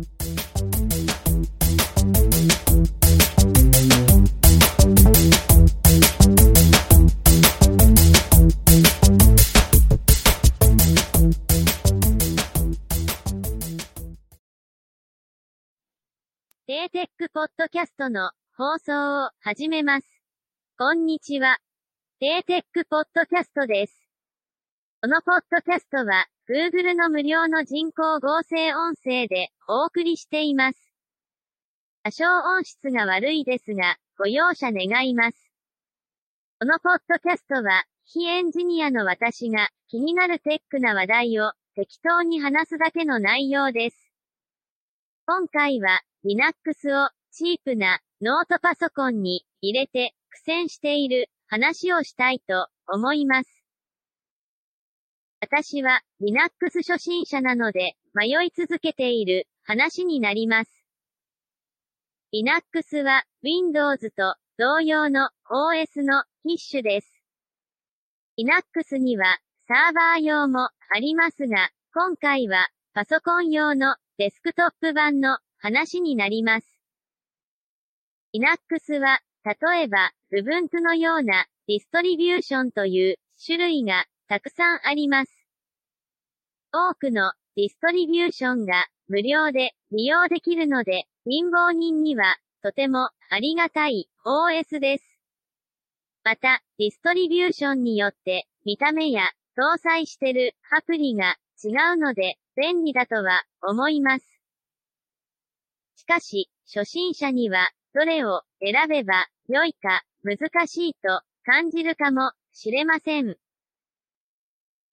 テーテックポッドキャストの放送を始めます。こんにちは。テーテックポッドキャストです。このポッドキャストは Google の無料の人工合成音声でお送りしています。多少音質が悪いですが、ご容赦願います。このポッドキャストは、非エンジニアの私が気になるテックな話題を適当に話すだけの内容です。今回は Linux をチープなノートパソコンに入れて苦戦している話をしたいと思います。私は Linux 初心者なので迷い続けている話になります。Linux は Windows と同様の OS の一種です。Linux にはサーバー用もありますが、今回はパソコン用のデスクトップ版の話になります。Linux は、例えば、Ubuntu のようなディストリビューションという種類がたくさんあります。多くのディストリビューションが無料で利用できるので、貧乏人にはとてもありがたい OS です。また、ディストリビューションによって見た目や搭載してるアプリが違うので便利だとは思います。しかし、初心者には、どれを選べば良いか難しいと感じるかもしれません。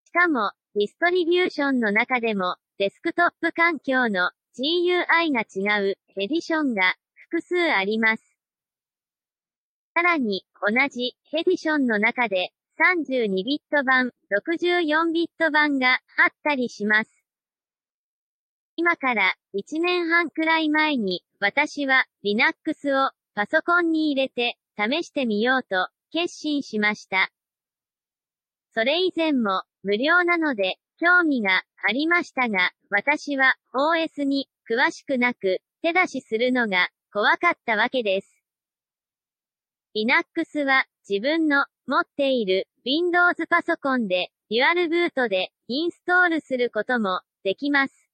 しかも、ディストリビューションの中でも、デスクトップ環境の GUI が違うエディションが複数あります。さらに、同じエディションの中で32ビット版、64ビット版があったりします。今から1年半くらい前に私は Linux をパソコンに入れて試してみようと決心しました。それ以前も無料なので興味がありましたが、私は OS に詳しくなく手出しするのが怖かったわけです。Linux は自分の持っている Windows パソコンでデュアルブートでインストールすることもできます。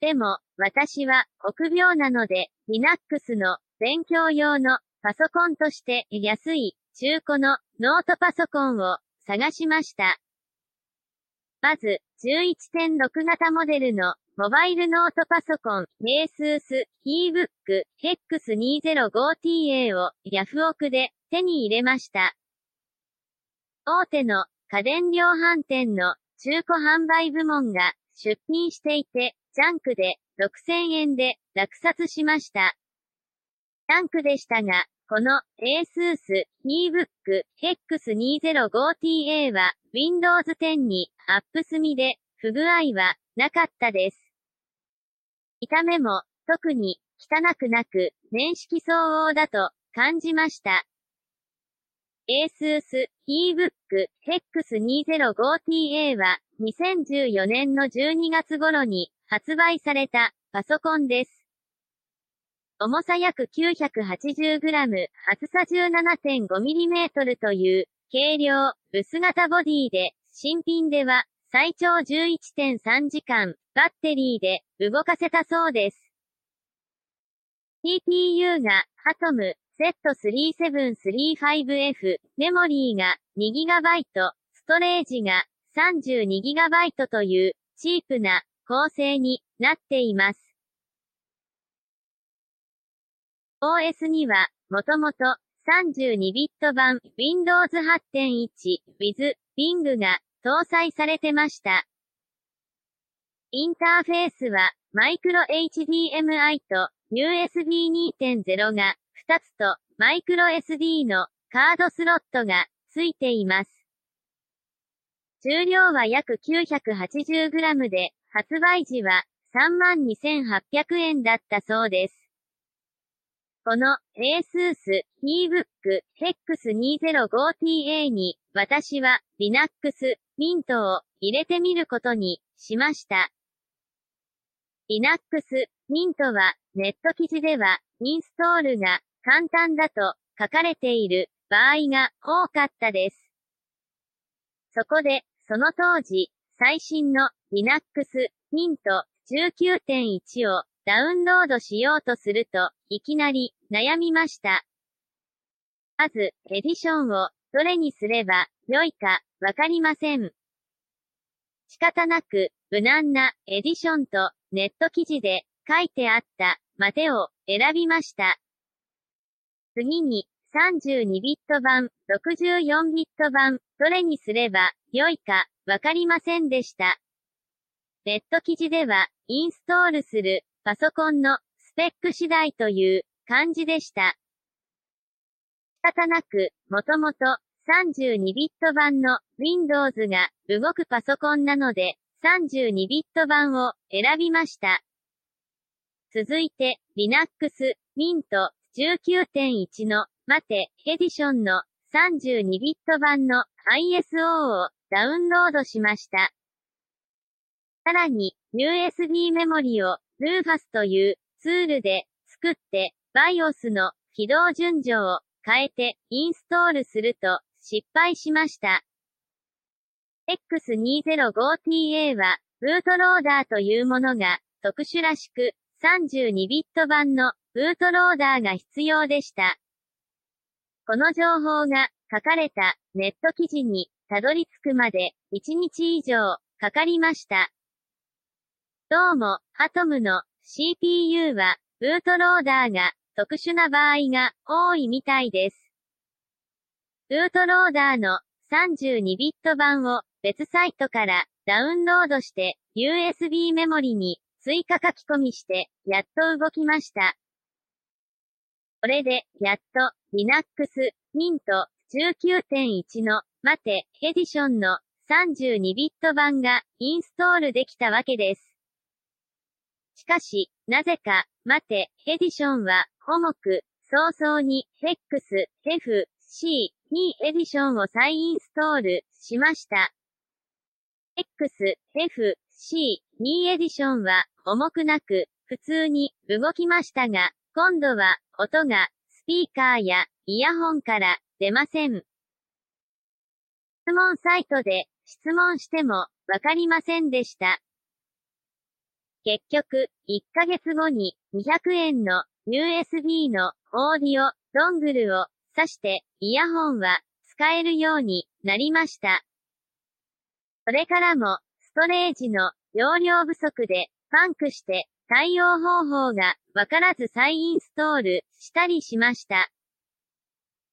でも、私は臆病なので、Linux の勉強用のパソコンとして安い中古のノートパソコンを探しました。まず、11.6型モデルのモバイルノートパソコン、ASUS eBook X205TA をヤフオクで手に入れました。大手の家電量販店の中古販売部門が出品していて、ジャンクで6000円で落札しました。ジャンクでしたが、この ASUS eBook X205TA は Windows 10にアップ済みで不具合はなかったです。見た目も特に汚くなく年式相応だと感じました。ASUS eBook X205TA は2014年の12月頃に発売されたパソコンです。重さ約 980g、厚さ 17.5mm という軽量、薄型ボディで、新品では最長11.3時間、バッテリーで動かせたそうです。CPU が Atom Z3735F、メモリーが 2GB、ストレージが 32GB というチープな構成になっています。OS には、もともと32ビット版 Windows 8.1 with Bing が搭載されてました。インターフェースはマイクロ HDMI と USB 2.0が2つとマイクロ SD のカードスロットがついています。重量は約 980g で発売時は32,800円だったそうです。この ASUS eBook X205TA に私は Linux Mint を入れてみることにしました。Linux、Mint は、ネット記事では、インストールが簡単だと書かれている場合が多かったです。そこで、その当時、最新の Linux、Mint 19.1をダウンロードしようとすると、いきなり悩みました。まず、エディションをどれにすれば良いかわかりません。仕方なく、無難なエディションとネット記事で書いてあったまでを選びました。次に、32ビット版、64ビット版、どれにすれば良いかわかりませんでした。ネット記事では、インストールするパソコンのスペック次第という感じでした。仕方なく、もともと32ビット版の Windows が動くパソコンなので、32ビット版を選びました。続いて、Linux Mint 19.1の待てエディションの32ビット版の ISO をダウンロードしました。さらに、USB メモリを Rufus というツールで作って BIOS の起動順序を変えてインストールすると失敗しました。X205TA は、ブートローダーというものが特殊らしく、32ビット版のブートローダーが必要でした。この情報が書かれたネット記事にたどり着くまで1日以上かかりました。どうも、アトムの CPU はブートローダーが特殊な場合が多いみたいです。ブートローダーの32ビット版を別サイトからダウンロードして USB メモリに追加書き込みしてやっと動きました。これでやっと Linux Mint 19.1の待てエディションの32ビット版がインストールできたわけです。しかし、なぜか、待て、エディションは、重く、早々に、X、F、C、2エディションを再インストールしました。X、F、C、2エディションは重くなく普通に動きましたが、今度は音がスピーカーやイヤホンから出ません。質問サイトで質問してもわかりませんでした。結局、1ヶ月後に200円の USB のオーディオドングルを挿してイヤホンは使えるようになりました。それからもストレージの容量不足でパンクして対応方法がわからず再インストールしたりしました。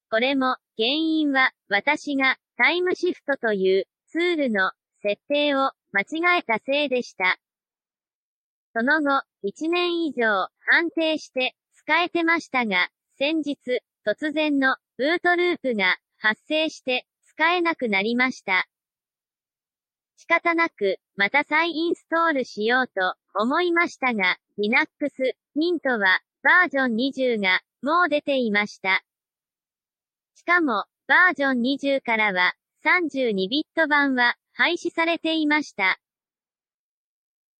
これも原因は私がタイムシフトというツールの設定を間違えたせいでした。その後、1年以上安定して使えてましたが、先日突然のブートループが発生して使えなくなりました。仕方なく、また再インストールしようと思いましたが、Linux Mint はバージョン20がもう出ていました。しかも、バージョン20からは32ビット版は廃止されていました。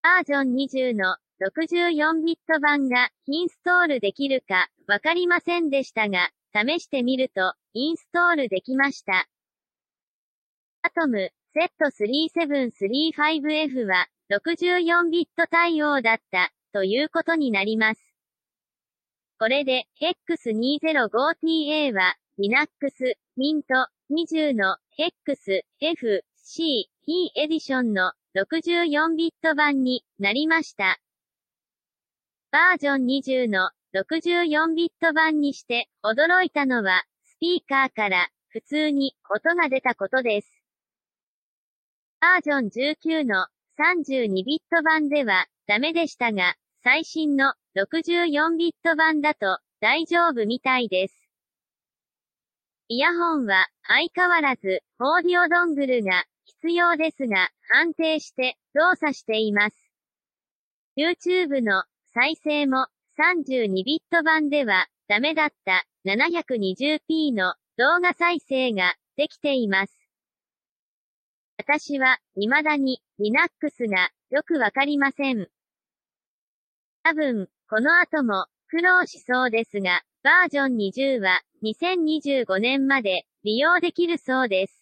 バージョン20の64ビット版がインストールできるかわかりませんでしたが、試してみると、インストールできました。アトム Z3735F は64ビット対応だったということになります。これで X205TA は Linux Mint 20の X F C E エディションの64ビット版になりました。バージョン20の64ビット版にして驚いたのは、スピーカーから普通に音が出たことです。バージョン19の32ビット版ではダメでしたが、最新の64ビット版だと大丈夫みたいです。イヤホンは相変わらずオーディオドングルが必要ですが安定して動作しています。YouTube の再生も32ビット版ではダメだった 720p の動画再生ができています。私は未だに Linux がよくわかりません。多分、この後も、苦労しそうですが、バージョン20は、2025年まで、利用できるそうです。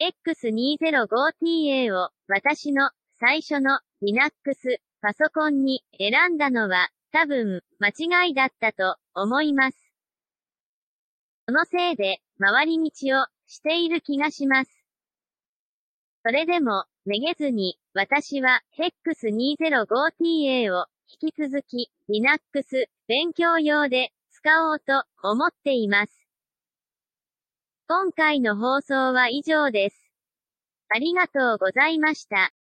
X205TA を、私の、最初の、Linux、パソコンに、選んだのは、多分、間違いだったと、思います。そのせいで、回り道を、している気がします。それでも、めげずに、私は X205TA を引き続き Linux 勉強用で使おうと思っています。今回の放送は以上です。ありがとうございました。